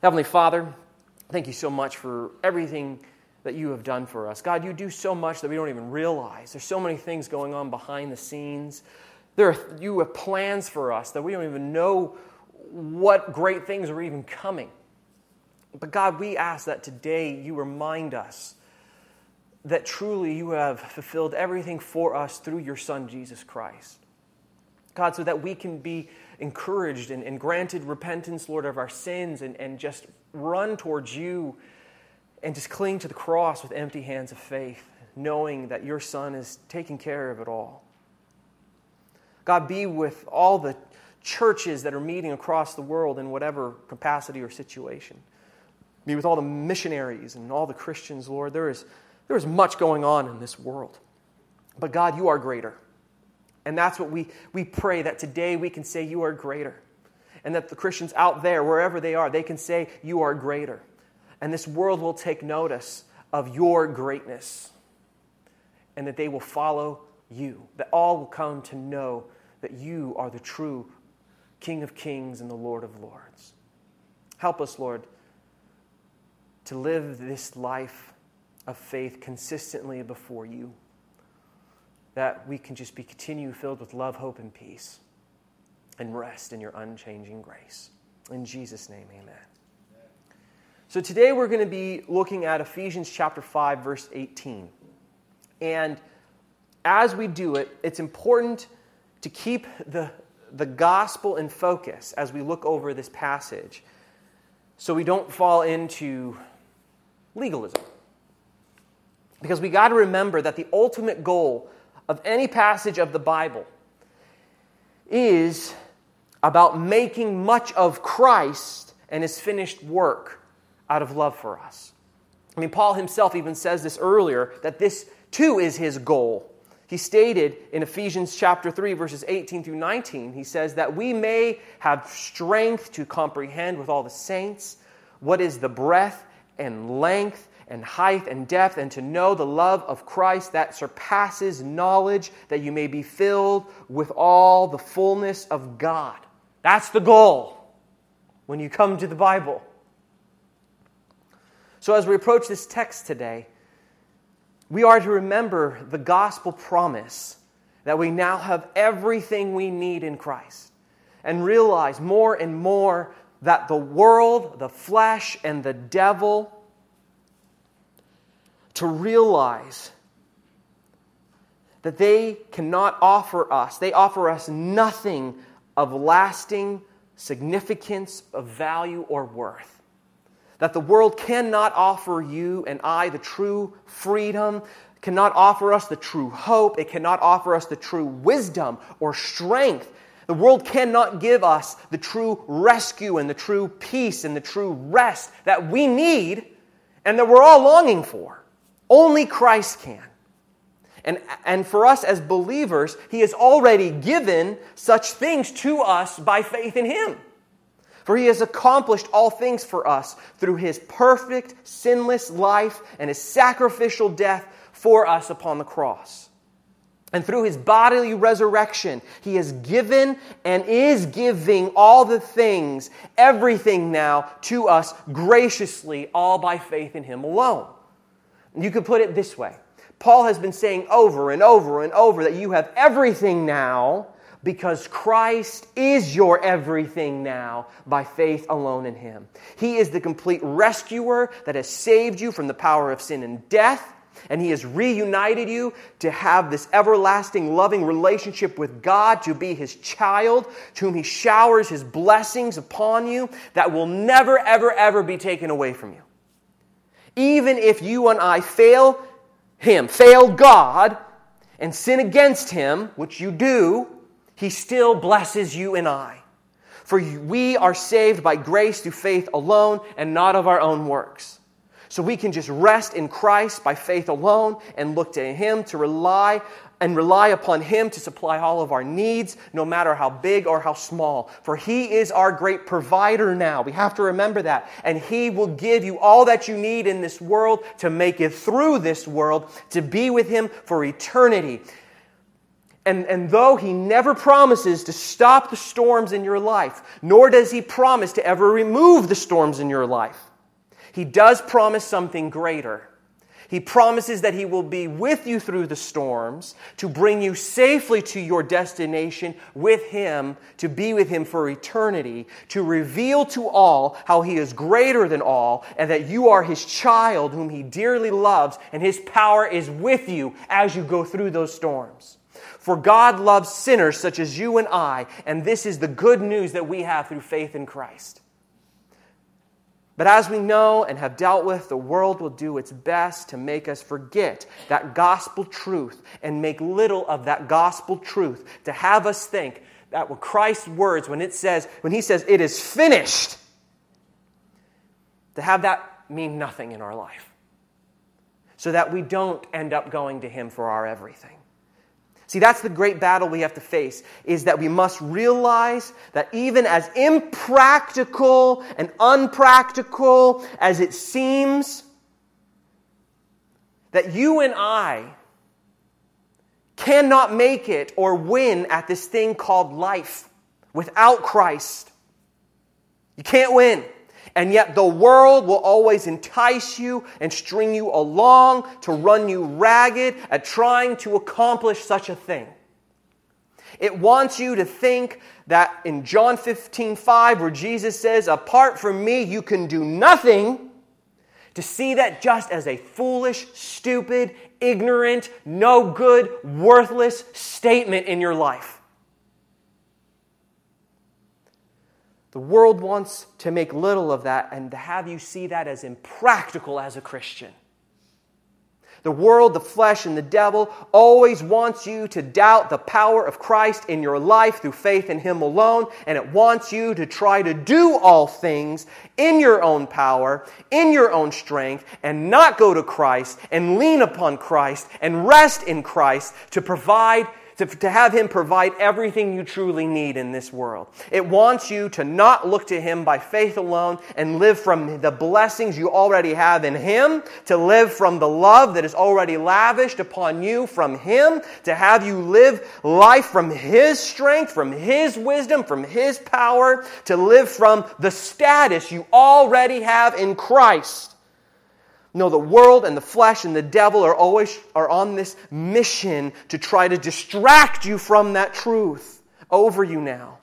Heavenly Father, thank you so much for everything that you have done for us. God, you do so much that we don't even realize. There's so many things going on behind the scenes. There are, you have plans for us that we don't even know what great things are even coming. But God, we ask that today you remind us that truly you have fulfilled everything for us through your Son, Jesus Christ. God, so that we can be encouraged and, and granted repentance, Lord, of our sins and, and just run towards you and just cling to the cross with empty hands of faith, knowing that your Son is taking care of it all. God, be with all the churches that are meeting across the world in whatever capacity or situation. Be with all the missionaries and all the Christians, Lord. There is, there is much going on in this world. But God, you are greater. And that's what we, we pray that today we can say, You are greater. And that the Christians out there, wherever they are, they can say, You are greater. And this world will take notice of your greatness. And that they will follow you. That all will come to know that you are the true King of kings and the Lord of lords. Help us, Lord, to live this life of faith consistently before you, that we can just be continue filled with love, hope, and peace, and rest in your unchanging grace. In Jesus' name, amen. So today we're going to be looking at Ephesians chapter 5, verse 18. And as we do it, it's important to keep the the gospel in focus as we look over this passage so we don't fall into legalism. Because we got to remember that the ultimate goal of any passage of the Bible is about making much of Christ and his finished work out of love for us. I mean, Paul himself even says this earlier that this too is his goal he stated in Ephesians chapter 3, verses 18 through 19, he says that we may have strength to comprehend with all the saints what is the breadth and length and height and depth, and to know the love of Christ that surpasses knowledge, that you may be filled with all the fullness of God. That's the goal when you come to the Bible. So, as we approach this text today, we are to remember the gospel promise that we now have everything we need in Christ and realize more and more that the world, the flesh, and the devil to realize that they cannot offer us, they offer us nothing of lasting significance, of value, or worth that the world cannot offer you and I the true freedom, cannot offer us the true hope, it cannot offer us the true wisdom or strength. The world cannot give us the true rescue and the true peace and the true rest that we need and that we're all longing for. Only Christ can. And, and for us as believers, He has already given such things to us by faith in Him. For he has accomplished all things for us through his perfect, sinless life and his sacrificial death for us upon the cross. And through his bodily resurrection, he has given and is giving all the things, everything now, to us graciously, all by faith in him alone. You could put it this way Paul has been saying over and over and over that you have everything now because Christ is your everything now by faith alone in Him. He is the complete rescuer that has saved you from the power of sin and death, and He has reunited you to have this everlasting, loving relationship with God, to be His child, to whom He showers His blessings upon you that will never, ever, ever be taken away from you. Even if you and I fail Him, fail God, and sin against Him, which you do, he still blesses you and I. For we are saved by grace through faith alone and not of our own works. So we can just rest in Christ by faith alone and look to Him to rely and rely upon Him to supply all of our needs, no matter how big or how small. For He is our great provider now. We have to remember that. And He will give you all that you need in this world to make it through this world, to be with Him for eternity. And, and though he never promises to stop the storms in your life, nor does he promise to ever remove the storms in your life, he does promise something greater. He promises that He will be with you through the storms to bring you safely to your destination with Him, to be with Him for eternity, to reveal to all how He is greater than all, and that you are His child whom He dearly loves, and His power is with you as you go through those storms. For God loves sinners such as you and I, and this is the good news that we have through faith in Christ. But as we know and have dealt with, the world will do its best to make us forget that gospel truth and make little of that gospel truth, to have us think that with Christ's words, when it says, when he says it is finished, to have that mean nothing in our life. So that we don't end up going to him for our everything. See, that's the great battle we have to face is that we must realize that even as impractical and unpractical as it seems, that you and I cannot make it or win at this thing called life without Christ. You can't win. And yet, the world will always entice you and string you along to run you ragged at trying to accomplish such a thing. It wants you to think that in John 15, 5, where Jesus says, Apart from me, you can do nothing, to see that just as a foolish, stupid, ignorant, no good, worthless statement in your life. The world wants to make little of that and to have you see that as impractical as a Christian. The world, the flesh, and the devil always wants you to doubt the power of Christ in your life through faith in Him alone, and it wants you to try to do all things in your own power, in your own strength, and not go to Christ and lean upon Christ and rest in Christ to provide to, to have Him provide everything you truly need in this world. It wants you to not look to Him by faith alone and live from the blessings you already have in Him, to live from the love that is already lavished upon you from Him, to have you live life from His strength, from His wisdom, from His power, to live from the status you already have in Christ. No, the world and the flesh and the devil are always are on this mission to try to distract you from that truth over you now.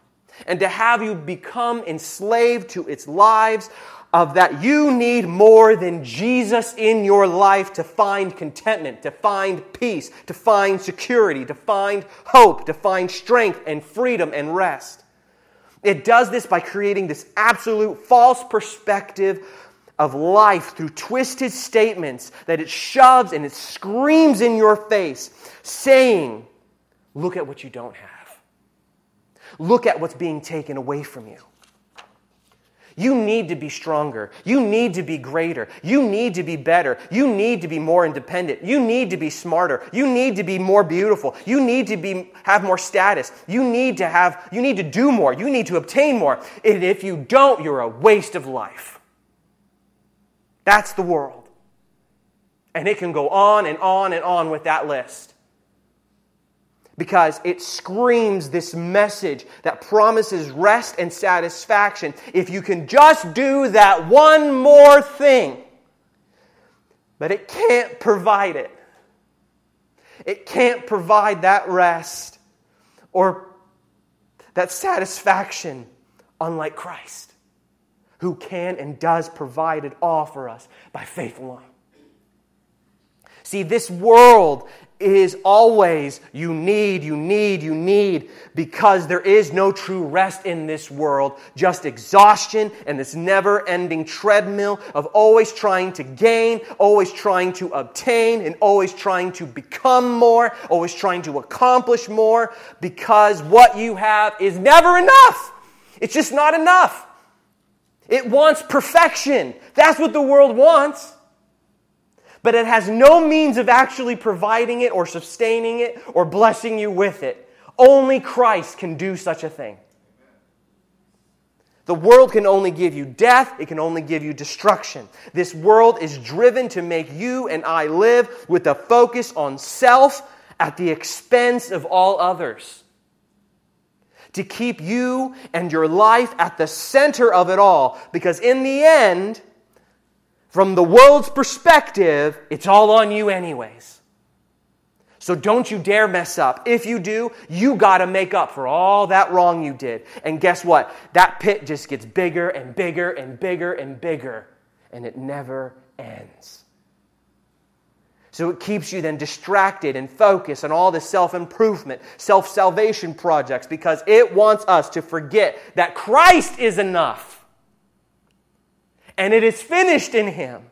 And to have you become enslaved to its lives of that you need more than Jesus in your life to find contentment, to find peace, to find security, to find hope, to find strength and freedom and rest. It does this by creating this absolute false perspective of life through twisted statements that it shoves and it screams in your face, saying, Look at what you don't have. Look at what's being taken away from you. You need to be stronger. You need to be greater. You need to be better. You need to be more independent. You need to be smarter. You need to be more beautiful. You need to be, have more status. You need to have, you need to do more. You need to obtain more. And if you don't, you're a waste of life. That's the world. And it can go on and on and on with that list. Because it screams this message that promises rest and satisfaction if you can just do that one more thing. But it can't provide it. It can't provide that rest or that satisfaction unlike Christ who can and does provide it all for us by faith alone. See, this world is always you need, you need, you need, because there is no true rest in this world, just exhaustion and this never ending treadmill of always trying to gain, always trying to obtain, and always trying to become more, always trying to accomplish more, because what you have is never enough. It's just not enough. It wants perfection. That's what the world wants. But it has no means of actually providing it or sustaining it or blessing you with it. Only Christ can do such a thing. The world can only give you death, it can only give you destruction. This world is driven to make you and I live with a focus on self at the expense of all others. To keep you and your life at the center of it all. Because in the end, from the world's perspective, it's all on you, anyways. So don't you dare mess up. If you do, you got to make up for all that wrong you did. And guess what? That pit just gets bigger and bigger and bigger and bigger, and it never ends. So it keeps you then distracted and focused on all the self improvement, self salvation projects because it wants us to forget that Christ is enough. And it is finished in Him.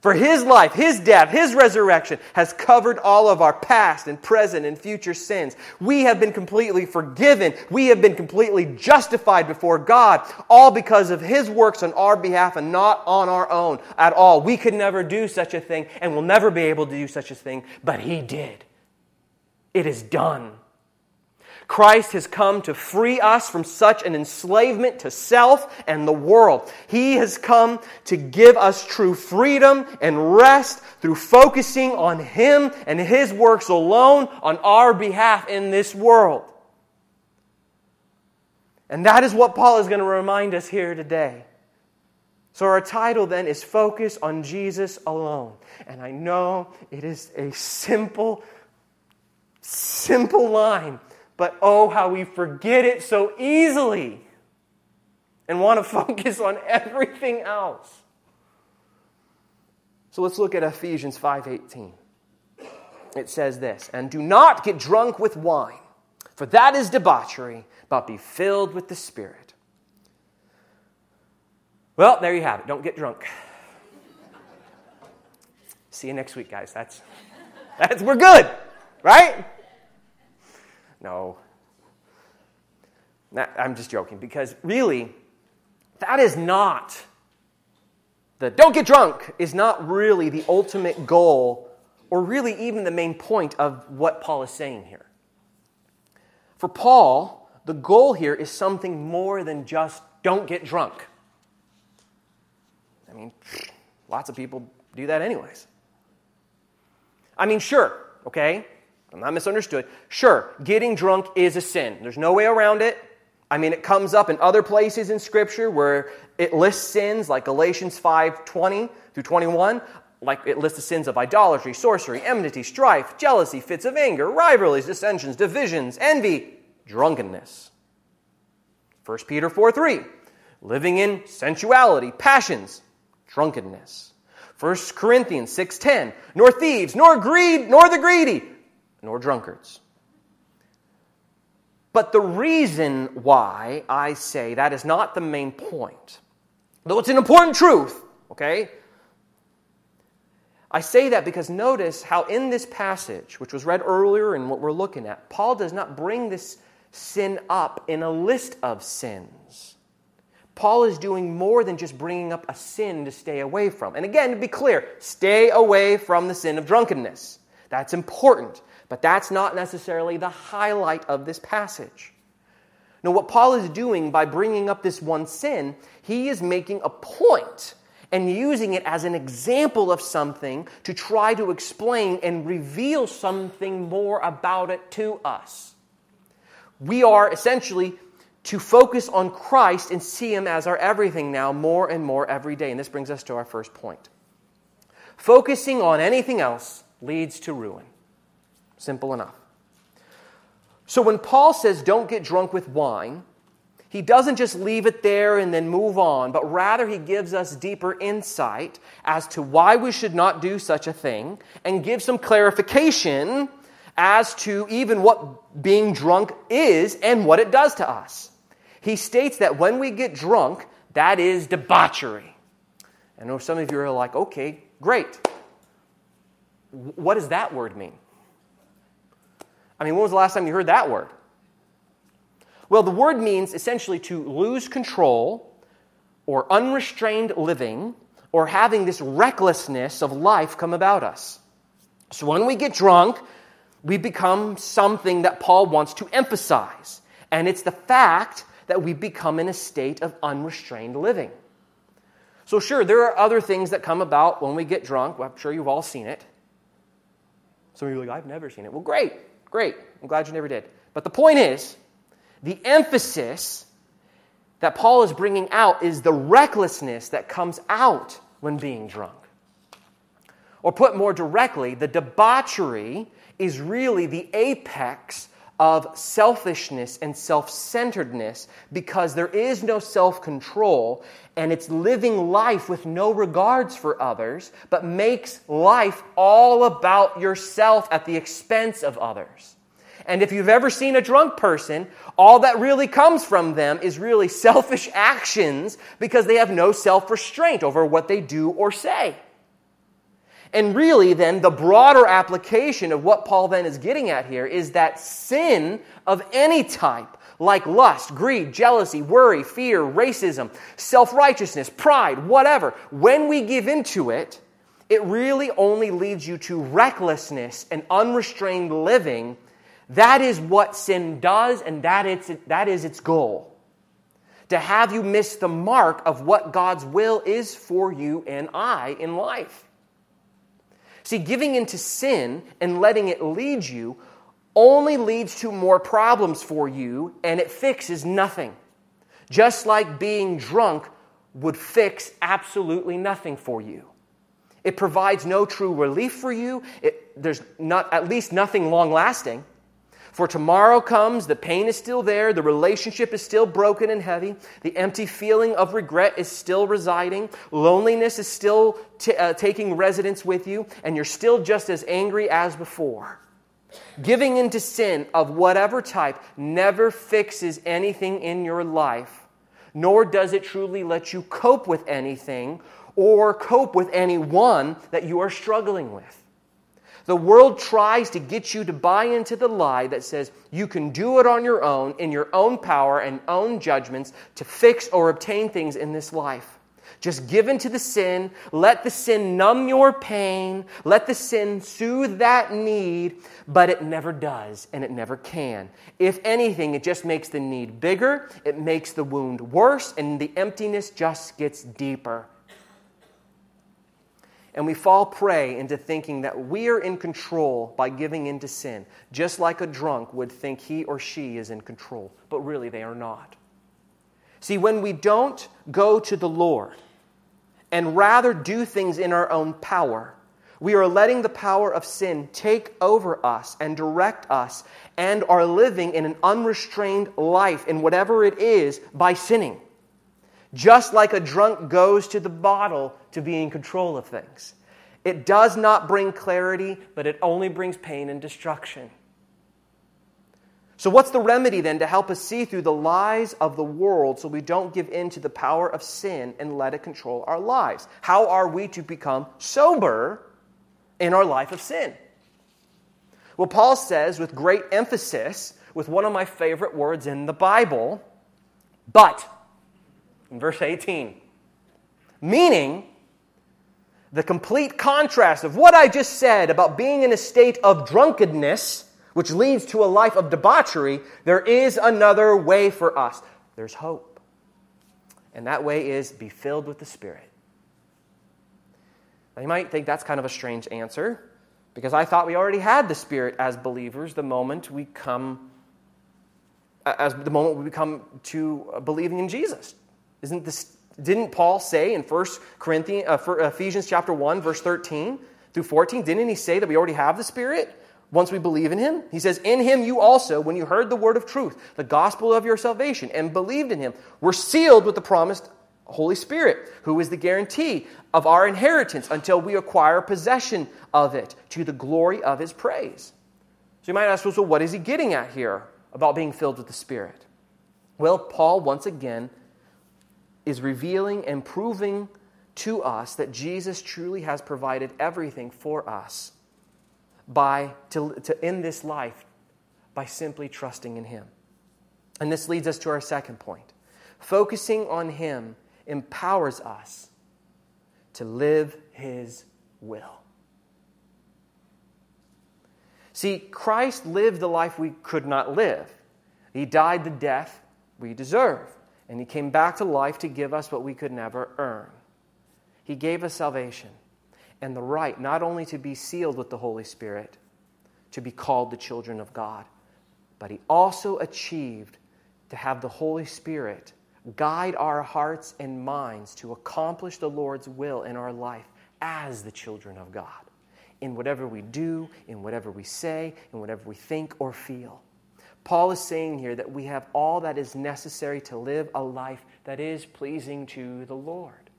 For his life, his death, his resurrection has covered all of our past and present and future sins. We have been completely forgiven. We have been completely justified before God, all because of his works on our behalf and not on our own at all. We could never do such a thing and will never be able to do such a thing, but he did. It is done. Christ has come to free us from such an enslavement to self and the world. He has come to give us true freedom and rest through focusing on Him and His works alone on our behalf in this world. And that is what Paul is going to remind us here today. So, our title then is Focus on Jesus Alone. And I know it is a simple, simple line but oh, how we forget it so easily and want to focus on everything else. So let's look at Ephesians 5:18. It says this, "And do not get drunk with wine, for that is debauchery, but be filled with the Spirit." Well, there you have it. Don't get drunk. See you next week, guys. That's that's we're good, right? No. I'm just joking because really, that is not the don't get drunk is not really the ultimate goal or really even the main point of what Paul is saying here. For Paul, the goal here is something more than just don't get drunk. I mean, lots of people do that anyways. I mean, sure, okay? I'm not misunderstood. Sure, getting drunk is a sin. There's no way around it. I mean, it comes up in other places in Scripture where it lists sins, like Galatians 5 20 through 21. Like it lists the sins of idolatry, sorcery, enmity, strife, jealousy, fits of anger, rivalries, dissensions, divisions, envy, drunkenness. 1 Peter 4 3. Living in sensuality, passions, drunkenness. 1 Corinthians 6:10, nor thieves, nor greed, nor the greedy, nor drunkards. But the reason why I say that is not the main point, though it's an important truth, okay? I say that because notice how in this passage, which was read earlier and what we're looking at, Paul does not bring this sin up in a list of sins. Paul is doing more than just bringing up a sin to stay away from. And again, to be clear, stay away from the sin of drunkenness. That's important. But that's not necessarily the highlight of this passage. Now, what Paul is doing by bringing up this one sin, he is making a point and using it as an example of something to try to explain and reveal something more about it to us. We are essentially to focus on Christ and see Him as our everything now more and more every day. And this brings us to our first point. Focusing on anything else leads to ruin. Simple enough. So when Paul says don't get drunk with wine, he doesn't just leave it there and then move on, but rather he gives us deeper insight as to why we should not do such a thing and gives some clarification as to even what being drunk is and what it does to us. He states that when we get drunk, that is debauchery. I know some of you are like, okay, great. What does that word mean? I mean, when was the last time you heard that word? Well, the word means essentially to lose control or unrestrained living or having this recklessness of life come about us. So when we get drunk, we become something that Paul wants to emphasize. And it's the fact that we become in a state of unrestrained living. So, sure, there are other things that come about when we get drunk. Well, I'm sure you've all seen it. Some of you are like, I've never seen it. Well, great, great. I'm glad you never did. But the point is, the emphasis that Paul is bringing out is the recklessness that comes out when being drunk. Or put more directly, the debauchery is really the apex of selfishness and self centeredness because there is no self control and it's living life with no regards for others, but makes life all about yourself at the expense of others. And if you've ever seen a drunk person, all that really comes from them is really selfish actions because they have no self restraint over what they do or say. And really, then, the broader application of what Paul then is getting at here is that sin of any type, like lust, greed, jealousy, worry, fear, racism, self righteousness, pride, whatever, when we give into it, it really only leads you to recklessness and unrestrained living. That is what sin does, and that is, that is its goal. To have you miss the mark of what God's will is for you and I in life. See, giving into sin and letting it lead you only leads to more problems for you and it fixes nothing. Just like being drunk would fix absolutely nothing for you. It provides no true relief for you. It, there's not, at least nothing long lasting. For tomorrow comes, the pain is still there, the relationship is still broken and heavy, the empty feeling of regret is still residing, loneliness is still t- uh, taking residence with you, and you're still just as angry as before. Giving into sin of whatever type never fixes anything in your life, nor does it truly let you cope with anything or cope with anyone that you are struggling with. The world tries to get you to buy into the lie that says you can do it on your own, in your own power and own judgments to fix or obtain things in this life. Just give in to the sin. Let the sin numb your pain. Let the sin soothe that need, but it never does and it never can. If anything, it just makes the need bigger, it makes the wound worse, and the emptiness just gets deeper and we fall prey into thinking that we are in control by giving in to sin, just like a drunk would think he or she is in control, but really they are not. See, when we don't go to the Lord and rather do things in our own power, we are letting the power of sin take over us and direct us and are living in an unrestrained life in whatever it is by sinning. Just like a drunk goes to the bottle to be in control of things. It does not bring clarity, but it only brings pain and destruction. So, what's the remedy then to help us see through the lies of the world so we don't give in to the power of sin and let it control our lives? How are we to become sober in our life of sin? Well, Paul says with great emphasis, with one of my favorite words in the Bible, but, in verse 18, meaning the complete contrast of what I just said about being in a state of drunkenness, which leads to a life of debauchery, there is another way for us. There's hope. And that way is be filled with the Spirit. Now, you might think that's kind of a strange answer because I thought we already had the Spirit as believers the moment we come, as the moment we become to believing in Jesus. Isn't this didn't Paul say in 1 Corinthians, uh, Ephesians chapter 1, verse 13 through 14, didn't he say that we already have the Spirit once we believe in him? He says, In him you also, when you heard the word of truth, the gospel of your salvation, and believed in him, were sealed with the promised Holy Spirit, who is the guarantee of our inheritance until we acquire possession of it to the glory of his praise. So you might ask, well, so what is he getting at here about being filled with the Spirit? Well, Paul once again is revealing and proving to us that Jesus truly has provided everything for us by to, to in this life by simply trusting in him. And this leads us to our second point. Focusing on him empowers us to live his will. See, Christ lived the life we could not live. He died the death we deserve and He came back to life to give us what we could never earn. He gave us salvation and the right not only to be sealed with the Holy Spirit, to be called the children of God. But he also achieved to have the Holy Spirit guide our hearts and minds to accomplish the Lord's will in our life as the children of God, in whatever we do, in whatever we say, in whatever we think or feel. Paul is saying here that we have all that is necessary to live a life that is pleasing to the Lord.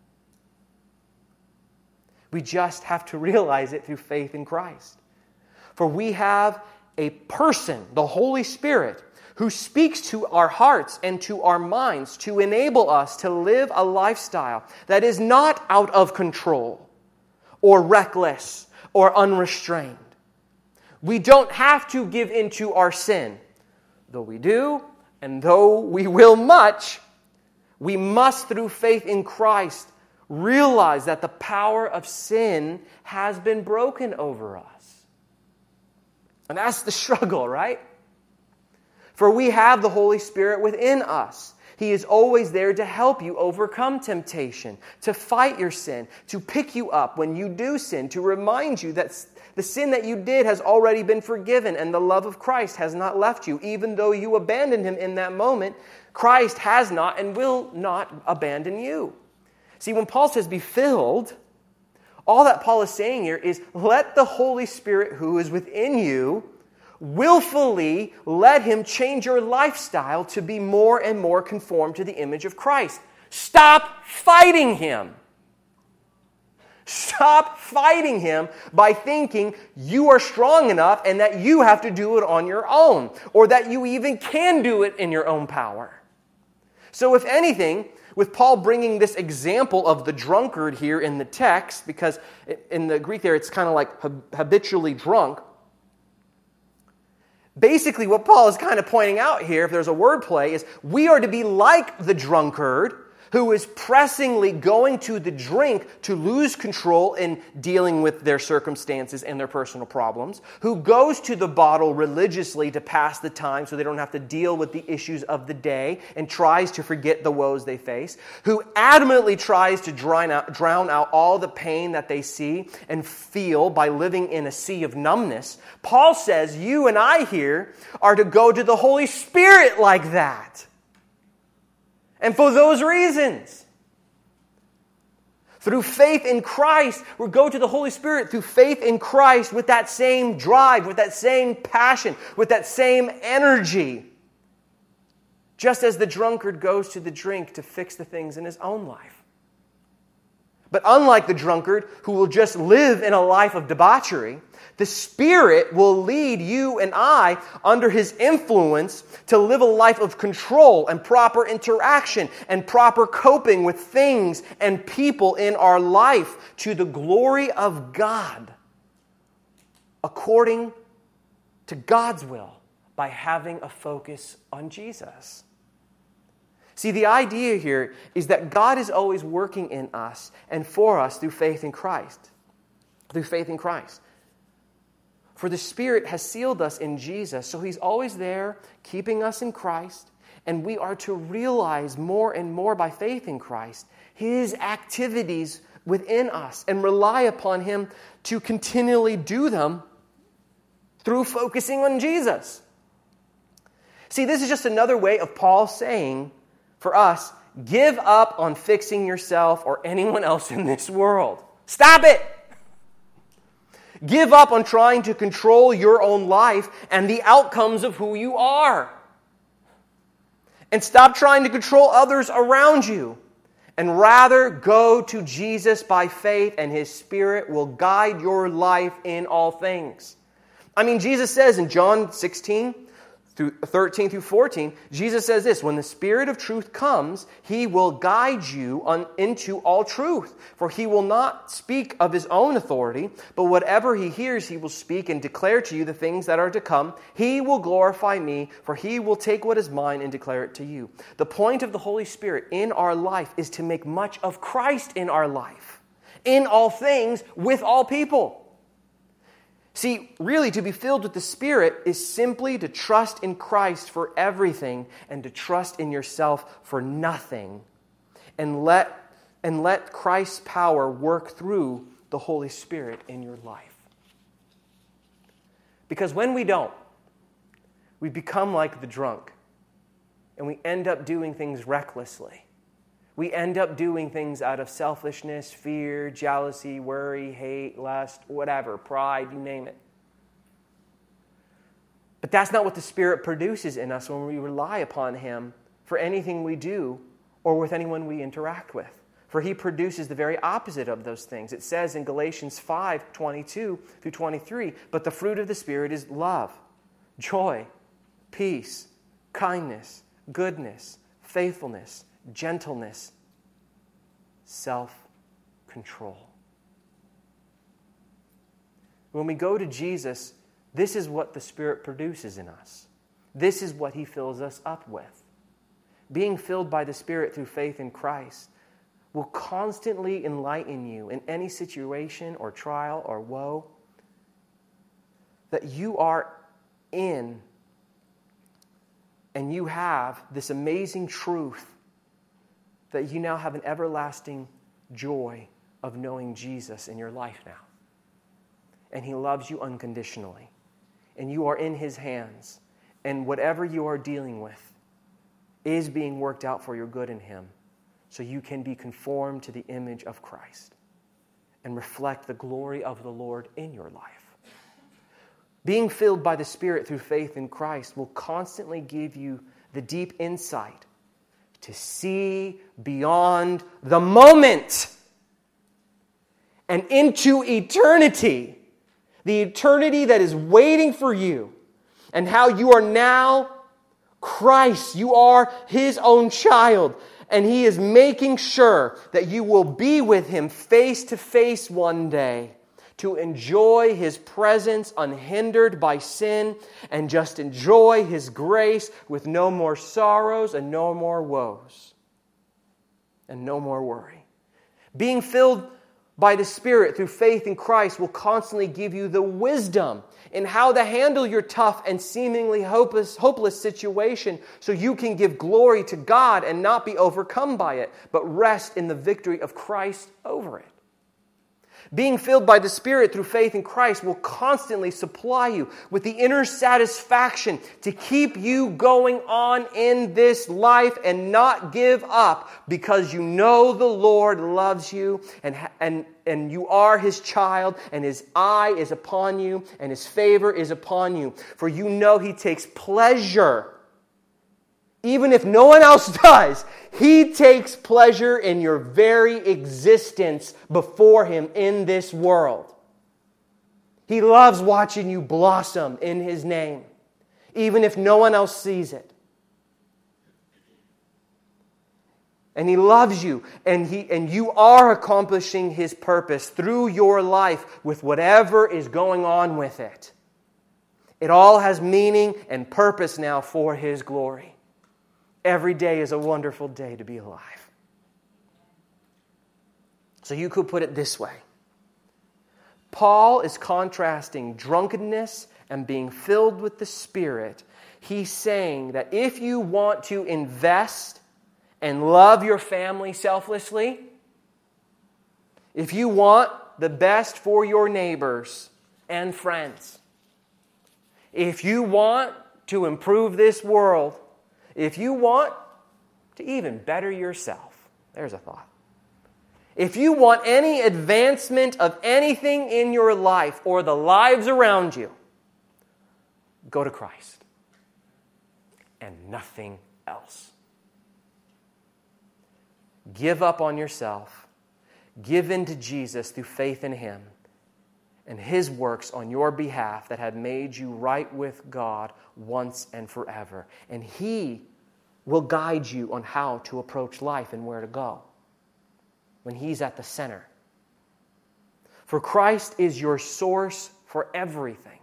We just have to realize it through faith in Christ. For we have a person, the Holy Spirit, who speaks to our hearts and to our minds to enable us to live a lifestyle that is not out of control or reckless or unrestrained. We don't have to give into our sin. Though we do, and though we will much, we must, through faith in Christ, realize that the power of sin has been broken over us. And that's the struggle, right? For we have the Holy Spirit within us. He is always there to help you overcome temptation, to fight your sin, to pick you up when you do sin, to remind you that the sin that you did has already been forgiven and the love of Christ has not left you. Even though you abandoned him in that moment, Christ has not and will not abandon you. See, when Paul says be filled, all that Paul is saying here is let the Holy Spirit who is within you willfully let Him change your lifestyle to be more and more conformed to the image of Christ. Stop fighting Him. Stop fighting Him by thinking you are strong enough and that you have to do it on your own, or that you even can do it in your own power. So, if anything, with Paul bringing this example of the drunkard here in the text, because in the Greek there it's kind of like habitually drunk, Basically, what Paul is kind of pointing out here, if there's a wordplay, is we are to be like the drunkard who is pressingly going to the drink to lose control in dealing with their circumstances and their personal problems, who goes to the bottle religiously to pass the time so they don't have to deal with the issues of the day and tries to forget the woes they face, who adamantly tries to drown out, drown out all the pain that they see and feel by living in a sea of numbness. Paul says, You and I here are to go to the Holy Spirit like that. And for those reasons, through faith in Christ, we go to the Holy Spirit through faith in Christ with that same drive, with that same passion, with that same energy. Just as the drunkard goes to the drink to fix the things in his own life. But unlike the drunkard who will just live in a life of debauchery, the Spirit will lead you and I under His influence to live a life of control and proper interaction and proper coping with things and people in our life to the glory of God according to God's will by having a focus on Jesus. See, the idea here is that God is always working in us and for us through faith in Christ. Through faith in Christ. For the Spirit has sealed us in Jesus, so He's always there, keeping us in Christ, and we are to realize more and more by faith in Christ His activities within us and rely upon Him to continually do them through focusing on Jesus. See, this is just another way of Paul saying for us give up on fixing yourself or anyone else in this world. Stop it! Give up on trying to control your own life and the outcomes of who you are. And stop trying to control others around you. And rather go to Jesus by faith, and His Spirit will guide your life in all things. I mean, Jesus says in John 16, through 13 through 14, Jesus says this When the Spirit of truth comes, he will guide you on, into all truth. For he will not speak of his own authority, but whatever he hears, he will speak and declare to you the things that are to come. He will glorify me, for he will take what is mine and declare it to you. The point of the Holy Spirit in our life is to make much of Christ in our life, in all things, with all people. See, really, to be filled with the Spirit is simply to trust in Christ for everything and to trust in yourself for nothing. And let, and let Christ's power work through the Holy Spirit in your life. Because when we don't, we become like the drunk and we end up doing things recklessly. We end up doing things out of selfishness, fear, jealousy, worry, hate, lust, whatever, pride, you name it. But that's not what the Spirit produces in us when we rely upon Him for anything we do or with anyone we interact with. For He produces the very opposite of those things. It says in Galatians 5 22 through 23, but the fruit of the Spirit is love, joy, peace, kindness, goodness, faithfulness, gentleness, self control. When we go to Jesus, this is what the Spirit produces in us. This is what He fills us up with. Being filled by the Spirit through faith in Christ will constantly enlighten you in any situation or trial or woe that you are in and you have this amazing truth that you now have an everlasting joy of knowing Jesus in your life now. And He loves you unconditionally. And you are in His hands. And whatever you are dealing with is being worked out for your good in Him. So you can be conformed to the image of Christ and reflect the glory of the Lord in your life. Being filled by the Spirit through faith in Christ will constantly give you the deep insight to see beyond the moment and into eternity, the eternity that is waiting for you, and how you are now Christ. You are His own child, and He is making sure that you will be with Him face to face one day to enjoy His presence unhindered by sin and just enjoy His grace with no more sorrows and no more woes and no more worry. Being filled by the Spirit through faith in Christ will constantly give you the wisdom in how to handle your tough and seemingly hopeless, hopeless situation so you can give glory to God and not be overcome by it, but rest in the victory of Christ over it. Being filled by the Spirit through faith in Christ will constantly supply you with the inner satisfaction to keep you going on in this life and not give up because you know the Lord loves you and, and, and you are His child and His eye is upon you and His favor is upon you. For you know He takes pleasure even if no one else does, He takes pleasure in your very existence before Him in this world. He loves watching you blossom in His name, even if no one else sees it. And He loves you, and, he, and you are accomplishing His purpose through your life with whatever is going on with it. It all has meaning and purpose now for His glory. Every day is a wonderful day to be alive. So you could put it this way Paul is contrasting drunkenness and being filled with the Spirit. He's saying that if you want to invest and love your family selflessly, if you want the best for your neighbors and friends, if you want to improve this world, if you want to even better yourself, there's a thought. If you want any advancement of anything in your life or the lives around you, go to Christ and nothing else. Give up on yourself, give in to Jesus through faith in Him and His works on your behalf that have made you right with God once and forever. And He will guide you on how to approach life and where to go when He's at the center. For Christ is your source for everything.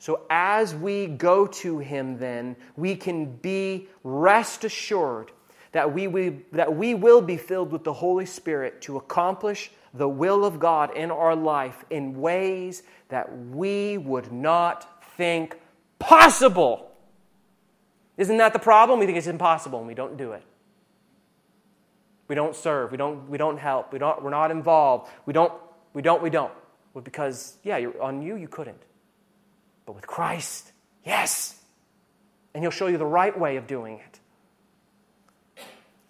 So, as we go to Him, then, we can be rest assured that we, we, that we will be filled with the Holy Spirit to accomplish the will of God in our life in ways that we would not think possible. Isn't that the problem? We think it's impossible and we don't do it. We don't serve. We don't, we don't help. We don't, we're not involved. We don't, we don't, we don't. Well, because, yeah, on you, you couldn't. But with Christ, yes. And He'll show you the right way of doing it.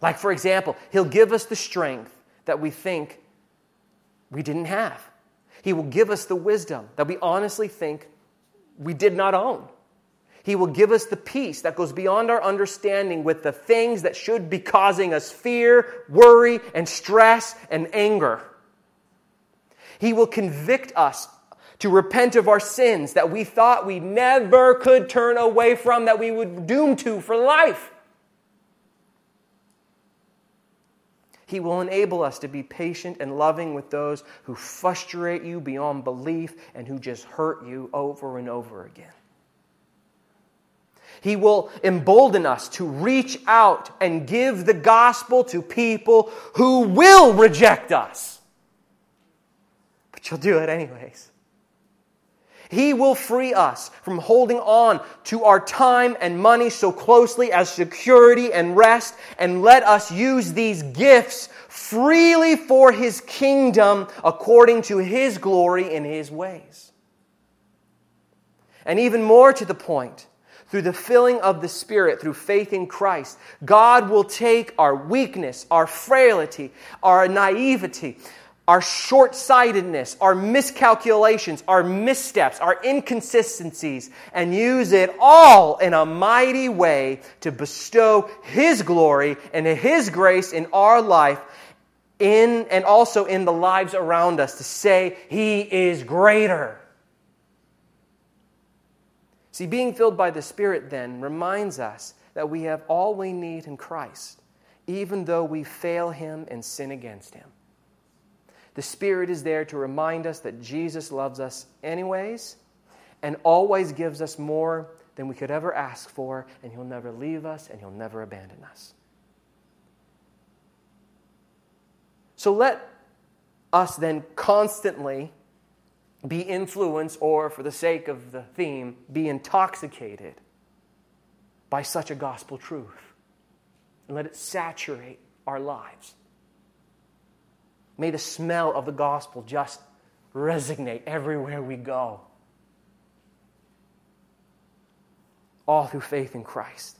Like, for example, He'll give us the strength that we think we didn't have. He will give us the wisdom that we honestly think we did not own. He will give us the peace that goes beyond our understanding with the things that should be causing us fear, worry, and stress and anger. He will convict us to repent of our sins that we thought we never could turn away from, that we would doom to for life. He will enable us to be patient and loving with those who frustrate you beyond belief and who just hurt you over and over again. He will embolden us to reach out and give the gospel to people who will reject us. But you'll do it anyways. He will free us from holding on to our time and money so closely as security and rest and let us use these gifts freely for His kingdom according to His glory in His ways. And even more to the point, through the filling of the Spirit, through faith in Christ, God will take our weakness, our frailty, our naivety, our short sightedness, our miscalculations, our missteps, our inconsistencies, and use it all in a mighty way to bestow His glory and His grace in our life in and also in the lives around us to say He is greater. See, being filled by the Spirit then reminds us that we have all we need in Christ, even though we fail Him and sin against Him. The Spirit is there to remind us that Jesus loves us anyways and always gives us more than we could ever ask for, and He'll never leave us and He'll never abandon us. So let us then constantly be influenced, or for the sake of the theme, be intoxicated by such a gospel truth. And let it saturate our lives. May the smell of the gospel just resonate everywhere we go. All through faith in Christ.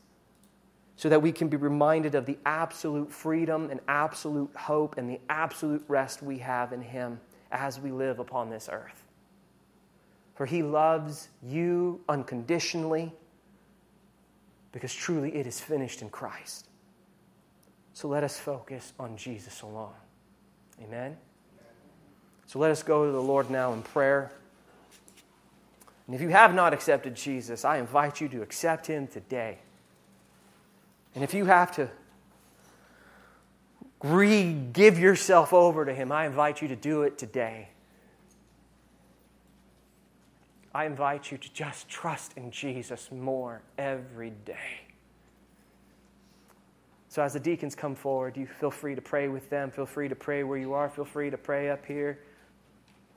So that we can be reminded of the absolute freedom and absolute hope and the absolute rest we have in Him as we live upon this earth. For He loves you unconditionally because truly it is finished in Christ. So let us focus on Jesus alone. Amen? So let us go to the Lord now in prayer. And if you have not accepted Jesus, I invite you to accept him today. And if you have to re give yourself over to him, I invite you to do it today. I invite you to just trust in Jesus more every day. So, as the deacons come forward, you feel free to pray with them. Feel free to pray where you are. Feel free to pray up here.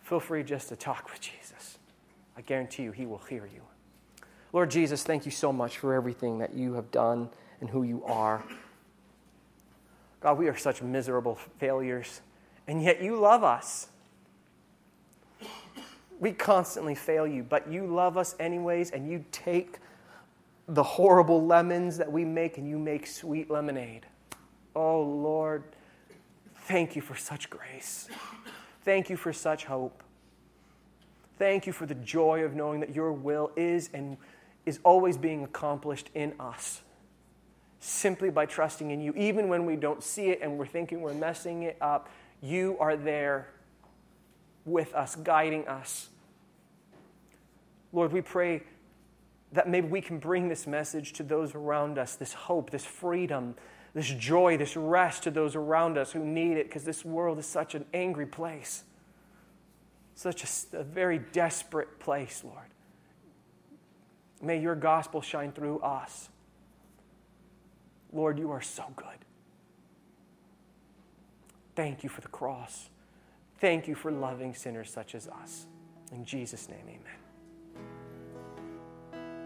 Feel free just to talk with Jesus. I guarantee you, He will hear you. Lord Jesus, thank you so much for everything that you have done and who you are. God, we are such miserable failures, and yet you love us. We constantly fail you, but you love us anyways, and you take the horrible lemons that we make and you make sweet lemonade. Oh, Lord, thank you for such grace. Thank you for such hope. Thank you for the joy of knowing that your will is and is always being accomplished in us simply by trusting in you. Even when we don't see it and we're thinking we're messing it up, you are there with us, guiding us. Lord, we pray that maybe we can bring this message to those around us this hope, this freedom, this joy, this rest to those around us who need it because this world is such an angry place, such a, a very desperate place, Lord. May your gospel shine through us. Lord, you are so good. Thank you for the cross. Thank you for loving sinners such as us. In Jesus' name, amen.